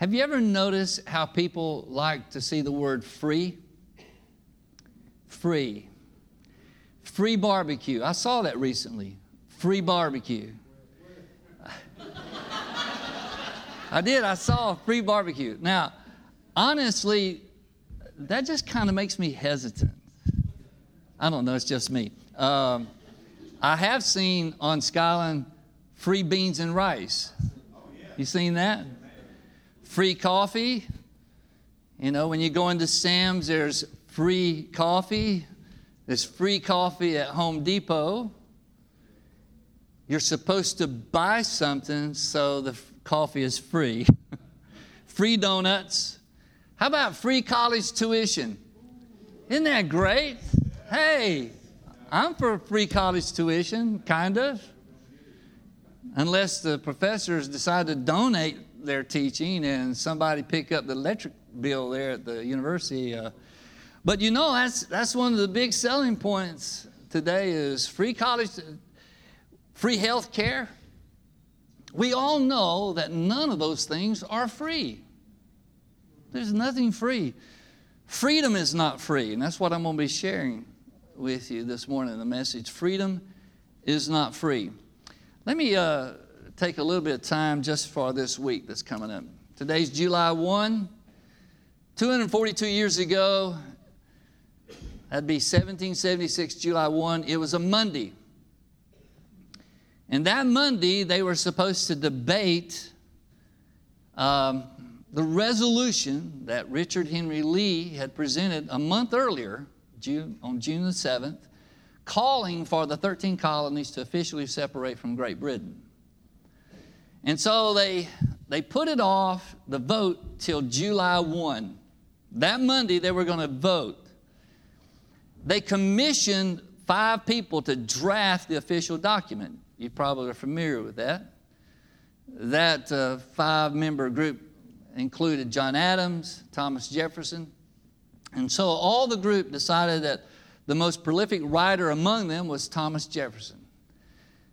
Have you ever noticed how people like to see the word free? Free. Free barbecue. I saw that recently. Free barbecue. I did. I saw free barbecue. Now, honestly, that just kind of makes me hesitant. I don't know, it's just me. Um, I have seen on Skyline free beans and rice. You seen that? Free coffee. You know, when you go into Sam's, there's free coffee. There's free coffee at Home Depot. You're supposed to buy something so the coffee is free. free donuts. How about free college tuition? Isn't that great? Hey, I'm for free college tuition, kind of. Unless the professors decide to donate their teaching and somebody pick up the electric bill there at the university. Uh, but you know, that's, that's one of the big selling points today is free college, free health care. We all know that none of those things are free. There's nothing free. Freedom is not free, and that's what I'm going to be sharing with you this morning the message freedom is not free. Let me uh, take a little bit of time just for this week that's coming up. Today's July 1. 242 years ago, that'd be 1776, July 1, it was a Monday. And that Monday, they were supposed to debate um, the resolution that Richard Henry Lee had presented a month earlier June, on June the 7th, calling for the 13 colonies to officially separate from Great Britain. And so they, they put it off, the vote, till July 1. That Monday, they were going to vote. They commissioned five people to draft the official document. You probably are familiar with that. That uh, five member group included John Adams, Thomas Jefferson, and so all the group decided that the most prolific writer among them was Thomas Jefferson.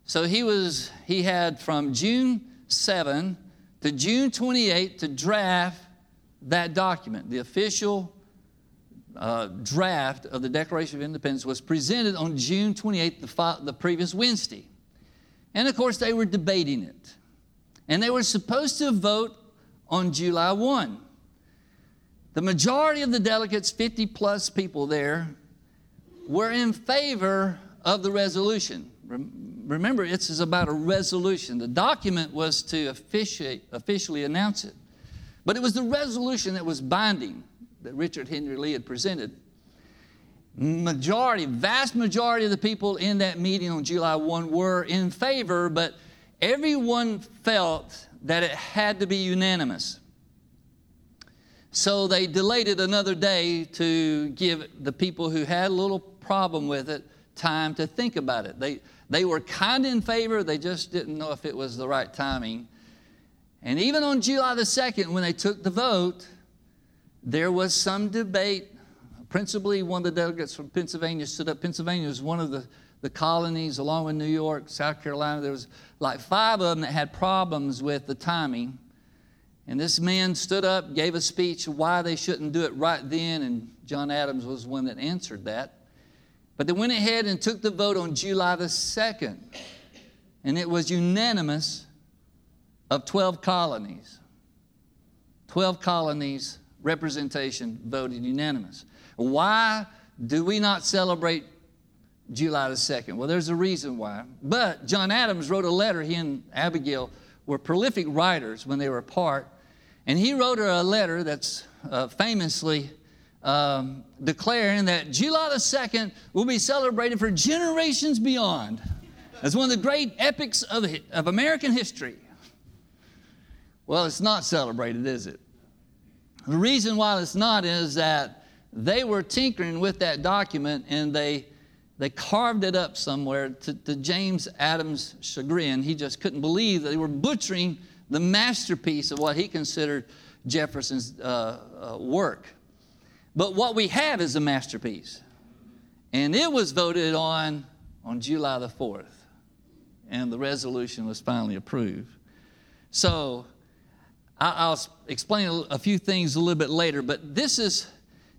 So he was he had from June 7 to June 28 to draft that document. The official uh, draft of the Declaration of Independence was presented on June 28, the, the previous Wednesday. And of course, they were debating it. And they were supposed to vote on July 1. The majority of the delegates, 50 plus people there, were in favor of the resolution. Remember, it's about a resolution. The document was to officially, officially announce it. But it was the resolution that was binding that Richard Henry Lee had presented. Majority, vast majority of the people in that meeting on July 1 were in favor, but everyone felt that it had to be unanimous. So they delayed it another day to give the people who had a little problem with it time to think about it. They, they were kind of in favor, they just didn't know if it was the right timing. And even on July the 2nd, when they took the vote, there was some debate. Principally, one of the delegates from Pennsylvania stood up. Pennsylvania was one of the, the colonies, along with New York, South Carolina. There was like five of them that had problems with the timing. And this man stood up, gave a speech why they shouldn't do it right then, and John Adams was one that answered that. But they went ahead and took the vote on July the 2nd, and it was unanimous of 12 colonies. 12 colonies representation voted unanimous. Why do we not celebrate July the 2nd? Well, there's a reason why. But John Adams wrote a letter, he and Abigail were prolific writers when they were apart. And he wrote her a letter that's uh, famously um, declaring that July the 2nd will be celebrated for generations beyond as one of the great epics of, of American history. Well, it's not celebrated, is it? The reason why it's not is that they were tinkering with that document and they, they carved it up somewhere to, to James Adams' chagrin. He just couldn't believe that they were butchering the masterpiece of what he considered Jefferson's uh, uh, work. But what we have is a masterpiece. And it was voted on on July the 4th. And the resolution was finally approved. So I'll explain a few things a little bit later, but this is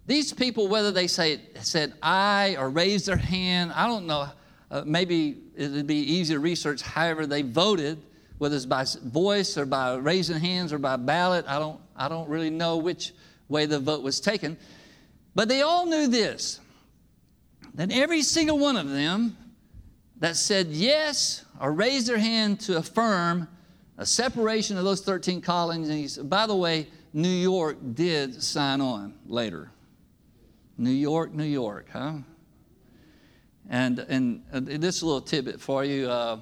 these people, whether they say said I or raised their hand, I don't know. Uh, maybe it'd be easy to research. However, they voted, whether it's by voice or by raising hands or by ballot. I don't. I don't really know which way the vote was taken, but they all knew this: that every single one of them that said yes or raised their hand to affirm a separation of those 13 colonies. By the way, New York did sign on later. New York, New York, huh? And, and uh, this little tidbit for you uh,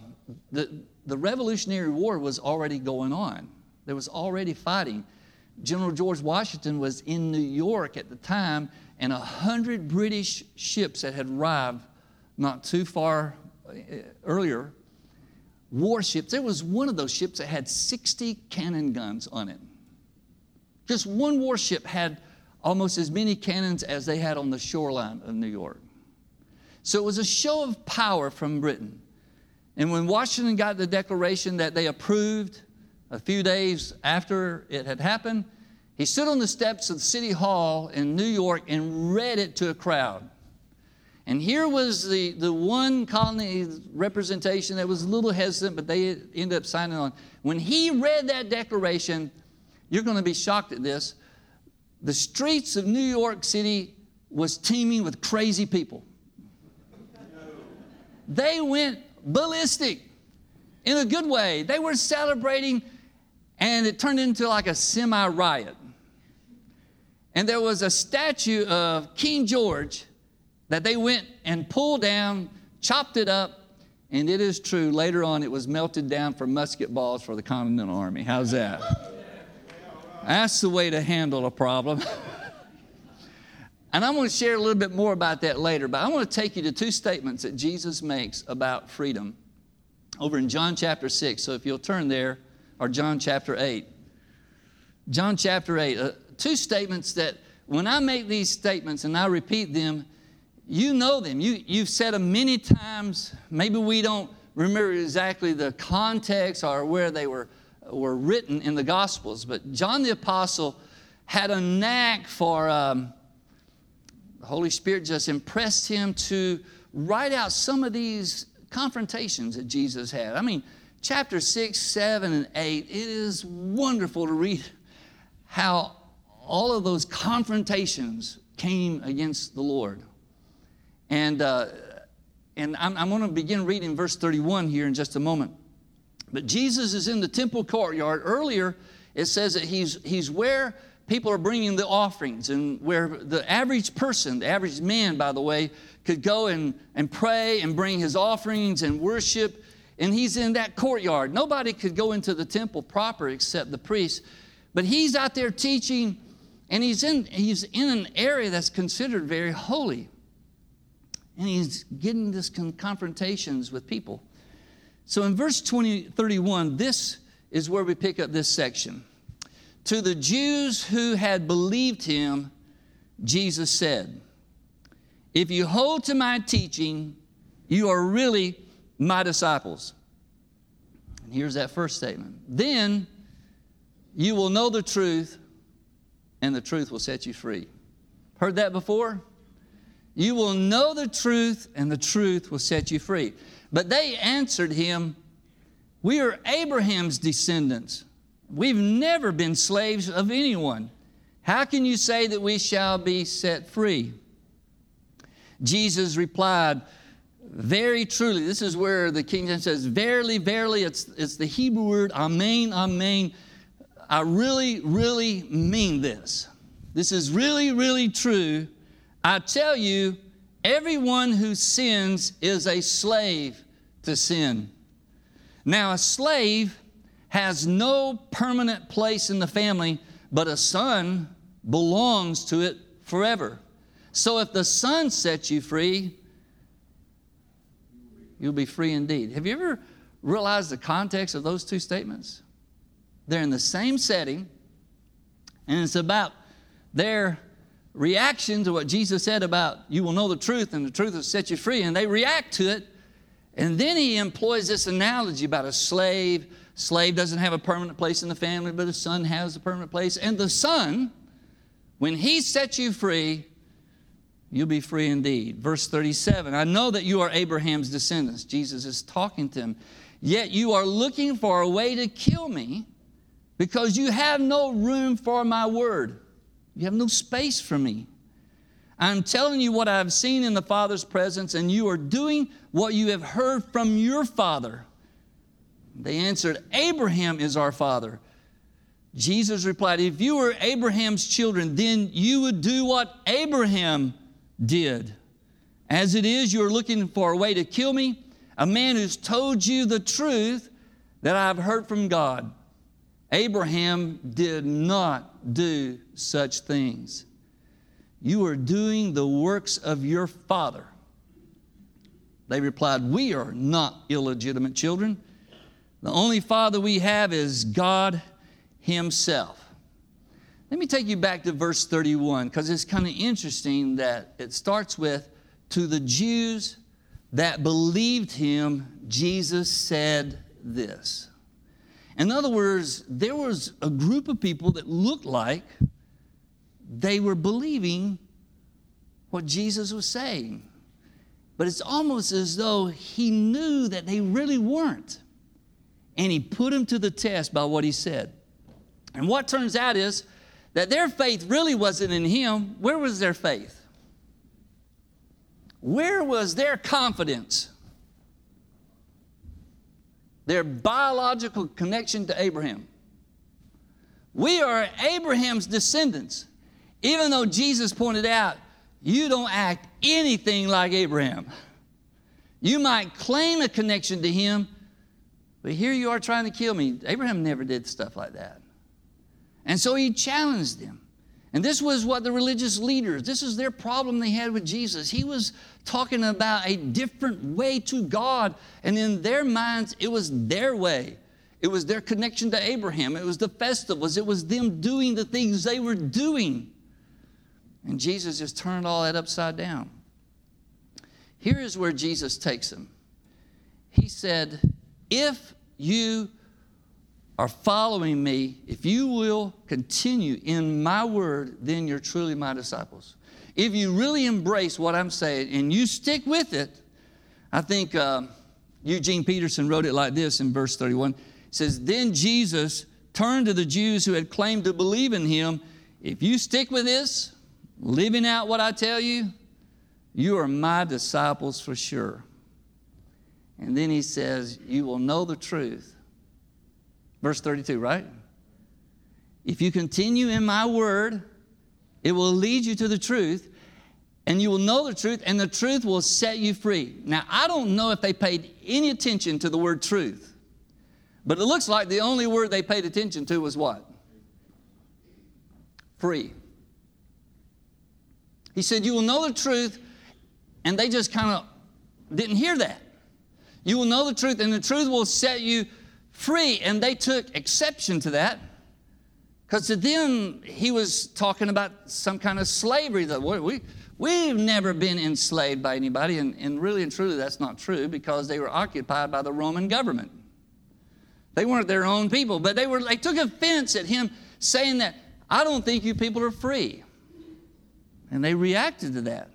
the, the Revolutionary War was already going on, there was already fighting. General George Washington was in New York at the time, and a hundred British ships that had arrived not too far uh, earlier warships. There was one of those ships that had 60 cannon guns on it. Just one warship had almost as many cannons as they had on the shoreline of New York. So it was a show of power from Britain. And when Washington got the declaration that they approved a few days after it had happened, he stood on the steps of the City Hall in New York and read it to a crowd. And here was the, the one colony representation that was a little hesitant, but they ended up signing on. When he read that declaration, you're going to be shocked at this. The streets of New York City was teeming with crazy people. They went ballistic in a good way. They were celebrating, and it turned into like a semi riot. And there was a statue of King George that they went and pulled down, chopped it up, and it is true, later on it was melted down for musket balls for the Continental Army. How's that? That's the way to handle a problem. and I'm going to share a little bit more about that later, but I want to take you to two statements that Jesus makes about freedom over in John chapter 6. So if you'll turn there, or John chapter 8. John chapter 8, uh, two statements that when I make these statements and I repeat them, you know them. You, you've said them many times. Maybe we don't remember exactly the context or where they were, were written in the Gospels, but John the Apostle had a knack for, um, the Holy Spirit just impressed him to write out some of these confrontations that Jesus had. I mean, chapter 6, 7, and 8, it is wonderful to read how all of those confrontations came against the Lord. And, uh, and I'm, I'm going to begin reading verse 31 here in just a moment. But Jesus is in the temple courtyard. Earlier, it says that he's, he's where people are bringing the offerings and where the average person, the average man, by the way, could go and, and pray and bring his offerings and worship. And he's in that courtyard. Nobody could go into the temple proper except the priest. But he's out there teaching, and he's in, he's in an area that's considered very holy and he's getting this con- confrontations with people. So in verse 20, 31, this is where we pick up this section. To the Jews who had believed him, Jesus said, If you hold to my teaching, you are really my disciples. And here's that first statement. Then you will know the truth, and the truth will set you free. Heard that before? You will know the truth, and the truth will set you free. But they answered him, We are Abraham's descendants. We've never been slaves of anyone. How can you say that we shall be set free? Jesus replied, Very truly, this is where the King James says, Verily, verily, it's, it's the Hebrew word, Amen, Amen. I really, really mean this. This is really, really true I tell you, everyone who sins is a slave to sin. Now, a slave has no permanent place in the family, but a son belongs to it forever. So if the son sets you free, you'll be free indeed. Have you ever realized the context of those two statements? They're in the same setting, and it's about their reaction to what Jesus said about you will know the truth and the truth will set you free, and they react to it. And then he employs this analogy about a slave slave doesn't have a permanent place in the family, but a son has a permanent place. And the son, when he sets you free, you'll be free indeed. Verse 37 I know that you are Abraham's descendants. Jesus is talking to him. Yet you are looking for a way to kill me because you have no room for my word. You have no space for me. I'm telling you what I've seen in the Father's presence, and you are doing what you have heard from your father. They answered, Abraham is our father. Jesus replied, If you were Abraham's children, then you would do what Abraham did. As it is, you're looking for a way to kill me, a man who's told you the truth that I've heard from God. Abraham did not do such things. You are doing the works of your father. They replied, We are not illegitimate children. The only father we have is God Himself. Let me take you back to verse 31 because it's kind of interesting that it starts with, To the Jews that believed Him, Jesus said this. In other words, there was a group of people that looked like they were believing what Jesus was saying. But it's almost as though he knew that they really weren't. And he put them to the test by what he said. And what turns out is that their faith really wasn't in him. Where was their faith? Where was their confidence? Their biological connection to Abraham. We are Abraham's descendants, even though Jesus pointed out, you don't act anything like Abraham. You might claim a connection to him, but here you are trying to kill me. Abraham never did stuff like that. And so he challenged them. And this was what the religious leaders, this is their problem they had with Jesus. He was talking about a different way to God. And in their minds, it was their way. It was their connection to Abraham. It was the festivals. It was them doing the things they were doing. And Jesus just turned all that upside down. Here is where Jesus takes them. He said, If you are following me, if you will continue in my word, then you're truly my disciples. If you really embrace what I'm saying and you stick with it, I think uh, Eugene Peterson wrote it like this in verse 31. He says, Then Jesus turned to the Jews who had claimed to believe in him. If you stick with this, living out what I tell you, you are my disciples for sure. And then he says, You will know the truth Verse 32, right? If you continue in my word, it will lead you to the truth, and you will know the truth, and the truth will set you free. Now, I don't know if they paid any attention to the word truth, but it looks like the only word they paid attention to was what? Free. He said, You will know the truth, and they just kind of didn't hear that. You will know the truth, and the truth will set you free. And they took exception to that because to them, he was talking about some kind of slavery. That we, we've never been enslaved by anybody. And, and really and truly, that's not true because they were occupied by the Roman government. They weren't their own people, but they, were, they took offense at him saying that, I don't think you people are free. And they reacted to that.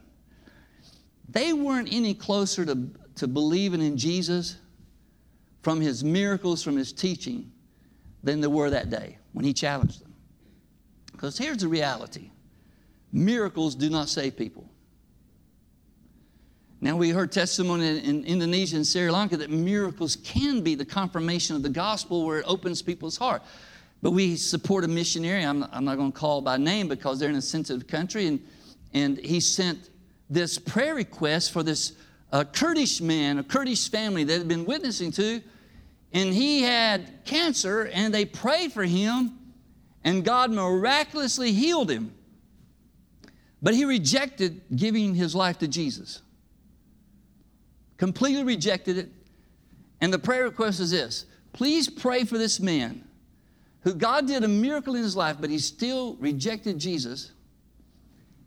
They weren't any closer to, to believing in Jesus from his miracles, from his teaching, than there were that day when he challenged them. Because here's the reality miracles do not save people. Now, we heard testimony in, in Indonesia and Sri Lanka that miracles can be the confirmation of the gospel where it opens people's heart. But we support a missionary, I'm, I'm not going to call by name because they're in a sensitive country, and, and he sent this prayer request for this uh, Kurdish man, a Kurdish family that had been witnessing to, and he had cancer, and they prayed for him, and God miraculously healed him. But he rejected giving his life to Jesus. Completely rejected it. And the prayer request is this please pray for this man who God did a miracle in his life, but he still rejected Jesus.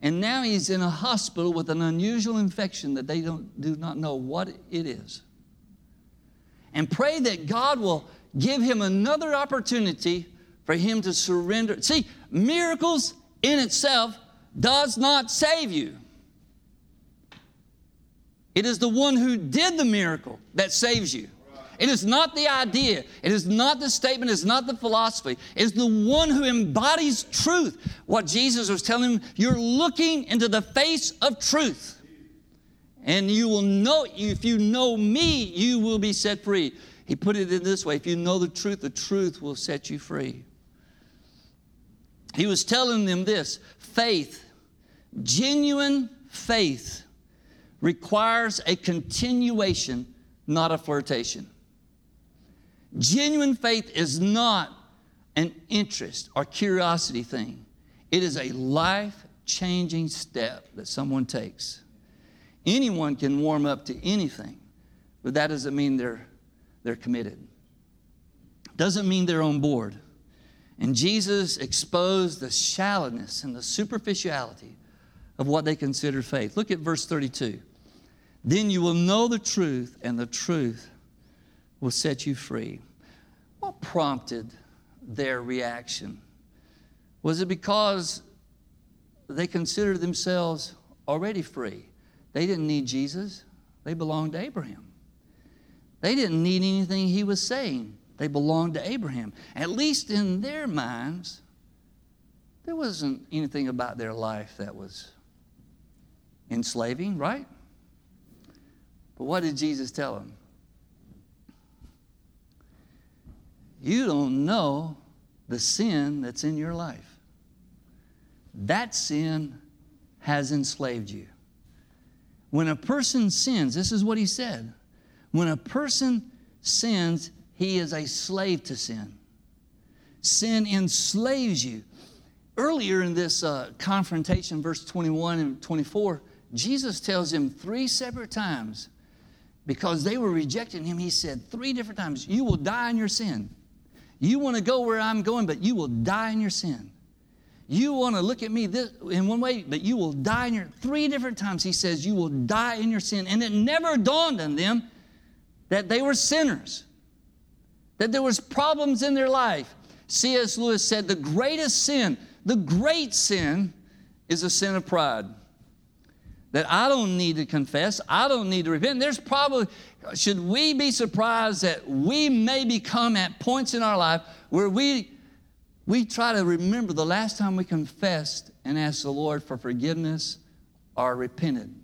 And now he's in a hospital with an unusual infection that they don't, do not know what it is and pray that God will give him another opportunity for him to surrender. See, miracles in itself does not save you. It is the one who did the miracle that saves you. It is not the idea. It is not the statement. It is not the philosophy. It is the one who embodies truth. What Jesus was telling him, you're looking into the face of truth. And you will know, if you know me, you will be set free. He put it in this way if you know the truth, the truth will set you free. He was telling them this faith, genuine faith, requires a continuation, not a flirtation. Genuine faith is not an interest or curiosity thing, it is a life changing step that someone takes. Anyone can warm up to anything, but that doesn't mean they're, they're committed. Doesn't mean they're on board. And Jesus exposed the shallowness and the superficiality of what they consider faith. Look at verse 32. Then you will know the truth, and the truth will set you free. What prompted their reaction? Was it because they considered themselves already free? They didn't need Jesus, they belonged to Abraham. They didn't need anything he was saying. They belonged to Abraham. At least in their minds, there wasn't anything about their life that was enslaving, right? But what did Jesus tell them? You don't know the sin that's in your life. That sin has enslaved you. When a person sins, this is what he said. When a person sins, he is a slave to sin. Sin enslaves you. Earlier in this uh, confrontation, verse 21 and 24, Jesus tells him three separate times because they were rejecting him. He said three different times, You will die in your sin. You want to go where I'm going, but you will die in your sin. You want to look at me this, in one way, but you will die in your. Three different times he says, You will die in your sin. And it never dawned on them that they were sinners that there was problems in their life. C.S. Lewis said the greatest sin, the great sin, is a sin of pride. That I don't need to confess, I don't need to repent. There's probably, should we be surprised that we may become at points in our life where we, we try to remember the last time we confessed and asked the Lord for forgiveness or repented?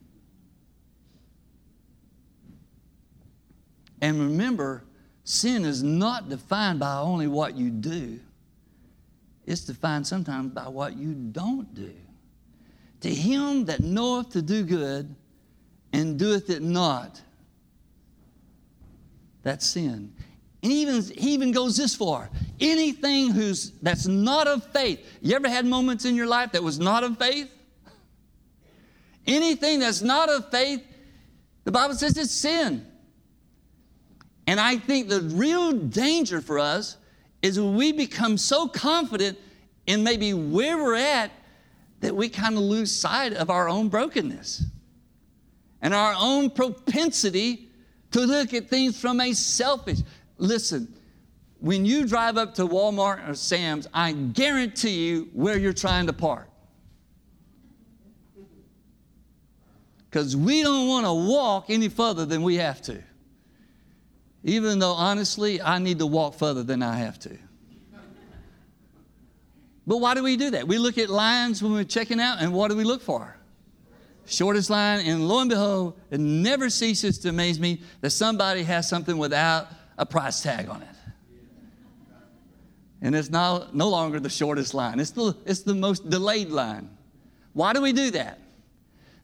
And remember, Sin is not defined by only what you do, it's defined sometimes by what you don't do. To him that knoweth to do good and doeth it not, that's sin. And even, he even goes this far. Anything who's, that's not of faith. You ever had moments in your life that was not of faith? Anything that's not of faith, the Bible says it's sin. And I think the real danger for us is when we become so confident in maybe where we're at that we kind of lose sight of our own brokenness and our own propensity to look at things from a selfish. Listen, when you drive up to Walmart or Sam's, I guarantee you where you're trying to park. Because we don't want to walk any further than we have to. Even though honestly, I need to walk further than I have to. But why do we do that? We look at lines when we're checking out, and what do we look for? Shortest line, and lo and behold, it never ceases to amaze me that somebody has something without a price tag on it. And it's now no longer the shortest line, it's the, it's the most delayed line. Why do we do that?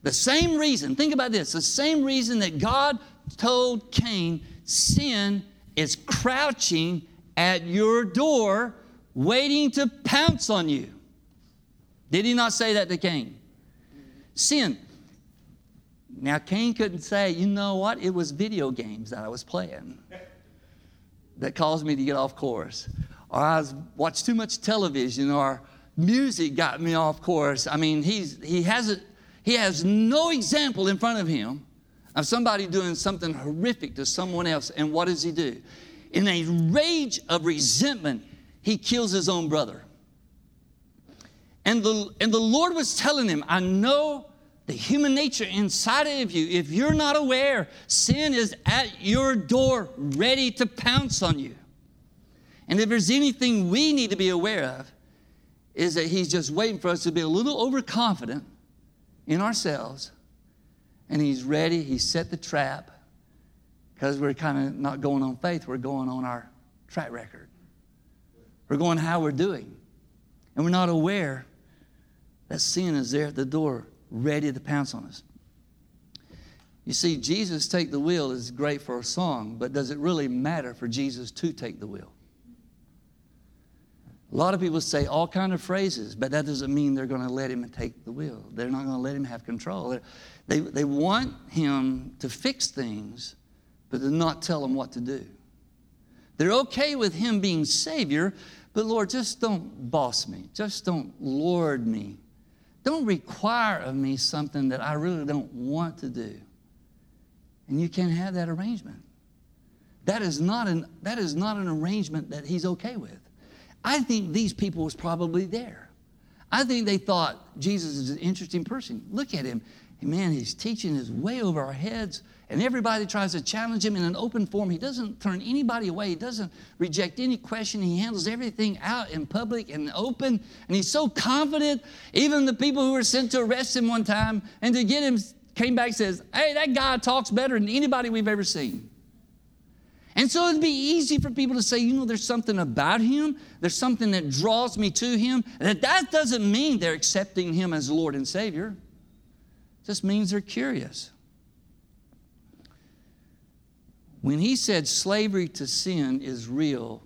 The same reason, think about this, the same reason that God told Cain sin is crouching at your door, waiting to pounce on you. Did he not say that to Cain? Sin. Now, Cain couldn't say, you know what? It was video games that I was playing that caused me to get off course. Or I watched too much television, or music got me off course. I mean, he's, he, has a, he has no example in front of him of somebody doing something horrific to someone else. And what does he do? in a rage of resentment, he kills his own brother. And the, and the Lord was telling him, I know the human nature inside of you. If you're not aware, sin is at your door, ready to pounce on you. And if there's anything we need to be aware of, is that He's just waiting for us to be a little overconfident in ourselves. And He's ready, He set the trap because we're kind of not going on faith, we're going on our track record. We're going how we're doing. And we're not aware that sin is there at the door, ready to pounce on us. You see, Jesus take the wheel is great for a song, but does it really matter for Jesus to take the wheel? A lot of people say all kind of phrases, but that doesn't mean they're going to let him take the wheel. They're not going to let him have control. They, they want him to fix things, but to not tell them what to do. They're okay with him being Savior, but Lord, just don't boss me. Just don't lord me. Don't require of me something that I really don't want to do. And you can't have that arrangement. That is not an, that is not an arrangement that he's okay with. I think these people was probably there. I think they thought Jesus is an interesting person. Look at him. Man, he's teaching is way over our heads, and everybody tries to challenge him in an open form. He doesn't turn anybody away. He doesn't reject any question. He handles everything out in public and open, and he's so confident. Even the people who were sent to arrest him one time and to get him came back and says, "Hey, that guy talks better than anybody we've ever seen." And so it'd be easy for people to say, you know, there's something about him, there's something that draws me to him. That that doesn't mean they're accepting him as Lord and Savior. It just means they're curious. When he said slavery to sin is real,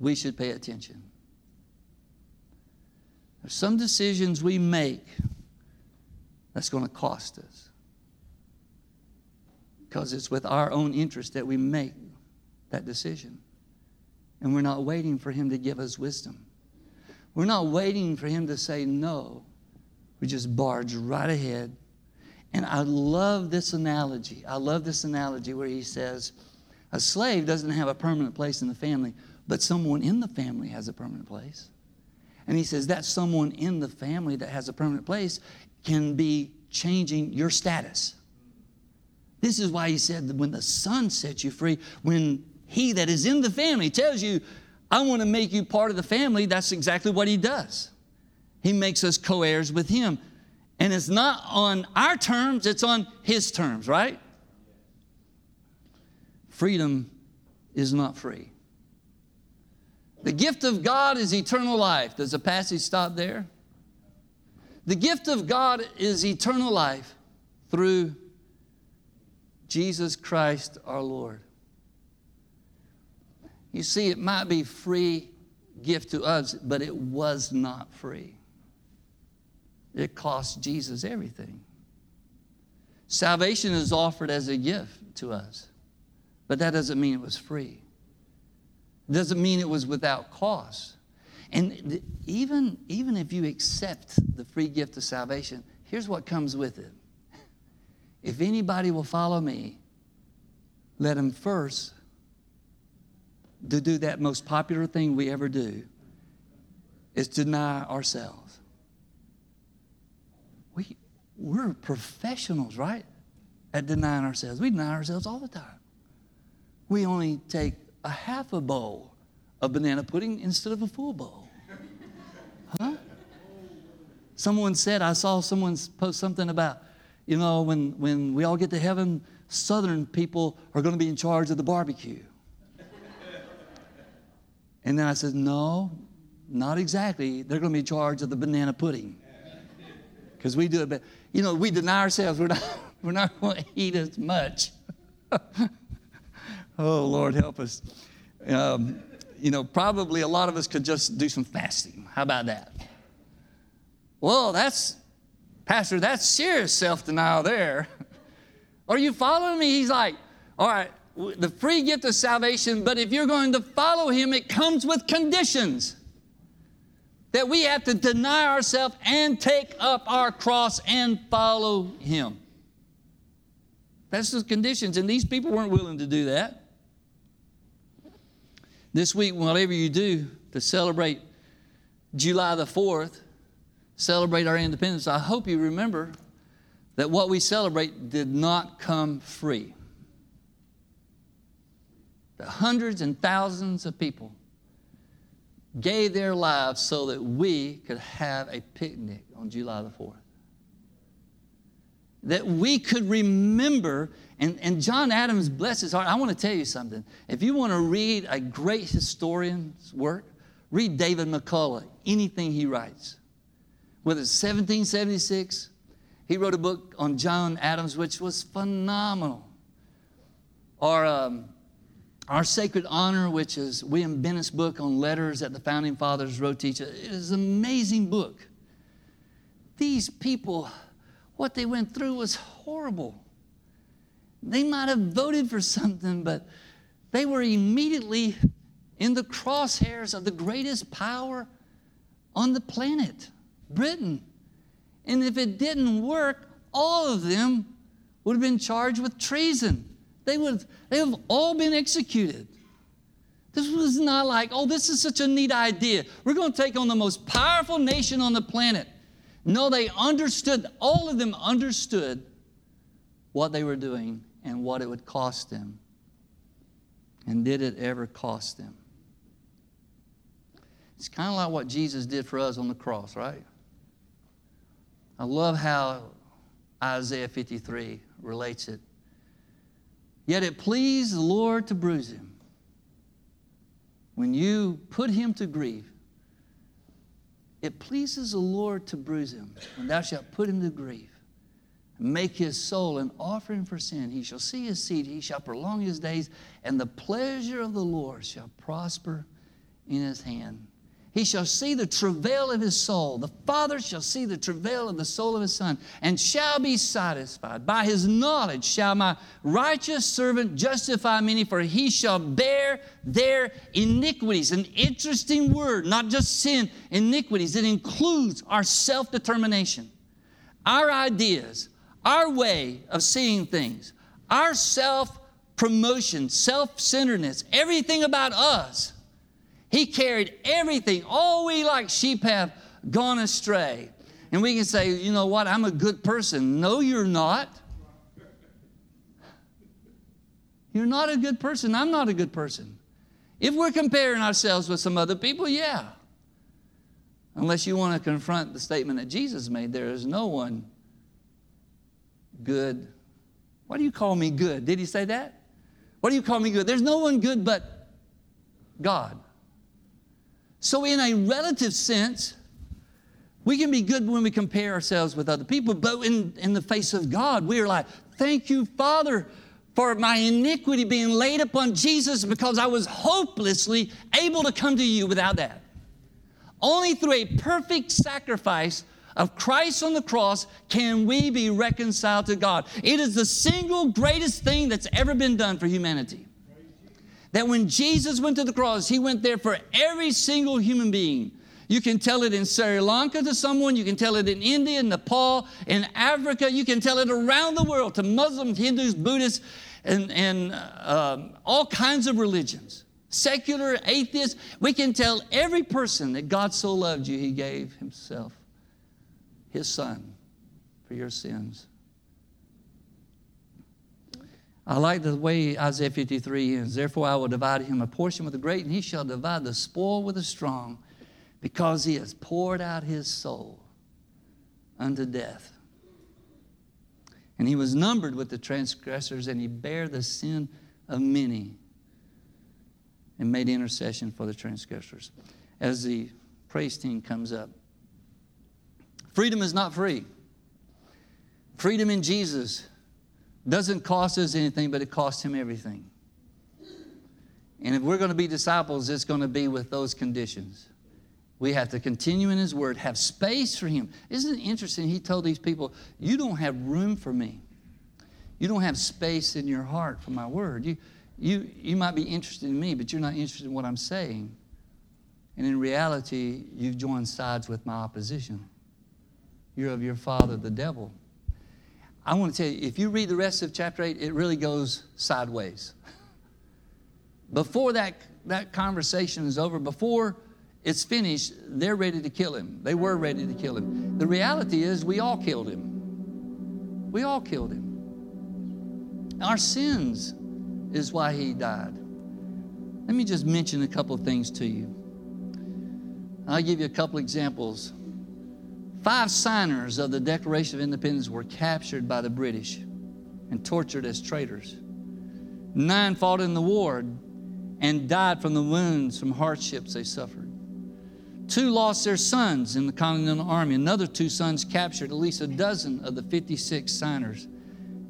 we should pay attention. There's some decisions we make that's going to cost us because it's with our own interest that we make that decision. And we're not waiting for Him to give us wisdom. We're not waiting for Him to say no. We just barge right ahead. And I love this analogy. I love this analogy where He says, a slave doesn't have a permanent place in the family, but someone in the family has a permanent place. And he says that someone in the family that has a permanent place can be changing your status. This is why he said that when the Son sets you free, when he that is in the family tells you, I want to make you part of the family, that's exactly what he does. He makes us co heirs with him. And it's not on our terms, it's on his terms, right? Freedom is not free. The gift of God is eternal life. Does the passage stop there? The gift of God is eternal life through Jesus Christ our Lord. You see, it might be free gift to us, but it was not free. It cost Jesus everything. Salvation is offered as a gift to us, but that doesn't mean it was free. It doesn't mean it was without cost. And even, even if you accept the free gift of salvation, here's what comes with it. If anybody will follow me, let him first to do that most popular thing we ever do is deny ourselves. We, we're professionals, right? At denying ourselves. We deny ourselves all the time. We only take a half a bowl of banana pudding instead of a full bowl. Huh? Someone said, I saw someone post something about, you know, when, when we all get to heaven, Southern people are going to be in charge of the barbecue. And then I said, No, not exactly. They're going to be in charge of the banana pudding. Because we do it, but you know, we deny ourselves. We're not, we're not going to eat as much. oh, Lord, help us. Um, you know, probably a lot of us could just do some fasting. How about that? Well, that's, Pastor, that's serious self denial there. Are you following me? He's like, all right, the free gift of salvation, but if you're going to follow him, it comes with conditions. That we have to deny ourselves and take up our cross and follow him. That's the conditions, and these people weren't willing to do that. This week, whatever you do to celebrate July the 4th, celebrate our independence, I hope you remember that what we celebrate did not come free. The hundreds and thousands of people gave their lives so that we could have a picnic on July the 4th. That we could remember, and, and John Adams, bless his heart, I want to tell you something. If you want to read a great historian's work, read David McCullough, anything he writes. Whether it's 1776, he wrote a book on John Adams, which was phenomenal. Or um, Our Sacred Honor, which is William Bennett's book on letters that the founding fathers wrote to each other. An amazing book. These people, what they went through was horrible. They might have voted for something, but they were immediately in the crosshairs of the greatest power on the planet, Britain. And if it didn't work, all of them would have been charged with treason. They would they have all been executed. This was not like, oh, this is such a neat idea. We're going to take on the most powerful nation on the planet. No, they understood, all of them understood what they were doing and what it would cost them. And did it ever cost them? It's kind of like what Jesus did for us on the cross, right? I love how Isaiah 53 relates it. Yet it pleased the Lord to bruise him. When you put him to grief, it pleases the Lord to bruise him. When thou shalt put him to grief, make his soul an offering for sin. He shall see his seed, he shall prolong his days, and the pleasure of the Lord shall prosper in his hand. He shall see the travail of his soul. The Father shall see the travail of the soul of his Son and shall be satisfied. By his knowledge shall my righteous servant justify many, for he shall bear their iniquities. An interesting word, not just sin, iniquities. It includes our self determination, our ideas, our way of seeing things, our self promotion, self centeredness, everything about us he carried everything. All we like sheep have gone astray. And we can say, you know what, I'm a good person. No, you're not. You're not a good person. I'm not a good person. If we're comparing ourselves with some other people, yeah. Unless you want to confront the statement that Jesus made, there is no one good. Why do you call me good? Did he say that? What do you call me good? There's no one good but God. So, in a relative sense, we can be good when we compare ourselves with other people, but in, in the face of God, we are like, Thank you, Father, for my iniquity being laid upon Jesus because I was hopelessly able to come to you without that. Only through a perfect sacrifice of Christ on the cross can we be reconciled to God. It is the single greatest thing that's ever been done for humanity that when Jesus went to the cross, he went there for every single human being. You can tell it in Sri Lanka to someone, you can tell it in India, Nepal, in Africa, you can tell it around the world to Muslims, Hindus, Buddhists, and, and uh, all kinds of religions. Secular, atheists, we can tell every person that God so loved you, He gave Himself, His Son, for your sins. I like the way Isaiah 53 ends. Therefore, I will divide him a portion with the great, and he shall divide the spoil with the strong, because he has poured out his soul unto death. And he was numbered with the transgressors, and he bare the sin of many and made intercession for the transgressors. As the praise team comes up, freedom is not free. Freedom in Jesus doesn't cost us anything, but it costs him everything. And if we're going to be disciples, it's going to be with those conditions. We have to continue in His Word, have space for Him. Isn't it interesting? He told these people, You don't have room for me. You don't have space in your heart for my Word. You, you, you might be interested in me, but you're not interested in what I'm saying. And in reality, you've joined sides with my opposition. You're of your father, the devil. I want to tell you, if you read the rest of chapter 8, it really goes sideways. Before that that conversation is over, before it's finished, they're ready to kill him. They were ready to kill him. The reality is, we all killed him. We all killed him. Our sins is why he died. Let me just mention a couple of things to you. I'll give you a couple examples. Five signers of the Declaration of Independence were captured by the British and tortured as traitors. Nine fought in the war and died from the wounds from hardships they suffered. Two lost their sons in the Continental Army. Another two sons captured. At least a dozen of the 56 signers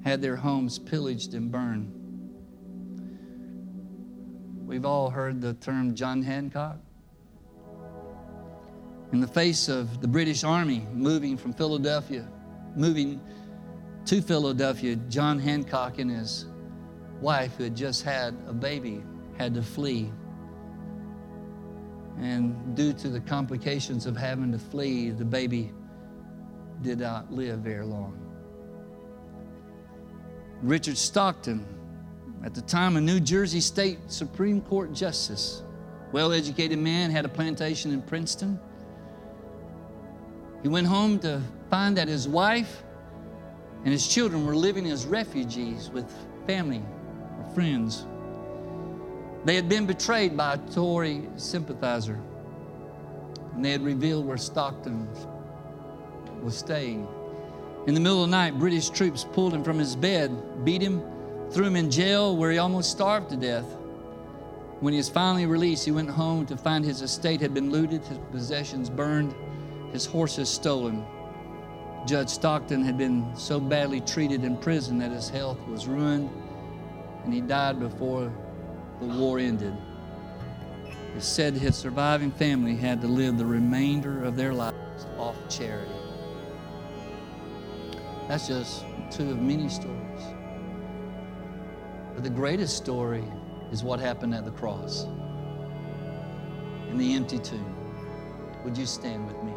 had their homes pillaged and burned. We've all heard the term John Hancock. In the face of the British Army moving from Philadelphia, moving to Philadelphia, John Hancock and his wife, who had just had a baby, had to flee. And due to the complications of having to flee, the baby did not live very long. Richard Stockton, at the time a New Jersey State Supreme Court Justice, well educated man, had a plantation in Princeton. He went home to find that his wife and his children were living as refugees with family or friends. They had been betrayed by a Tory sympathizer, and they had revealed where Stockton was staying. In the middle of the night, British troops pulled him from his bed, beat him, threw him in jail where he almost starved to death. When he was finally released, he went home to find his estate had been looted, his possessions burned, his horses stolen. Judge Stockton had been so badly treated in prison that his health was ruined, and he died before the war ended. It said his surviving family had to live the remainder of their lives off charity. That's just two of many stories. But the greatest story is what happened at the cross in the empty tomb. Would you stand with me?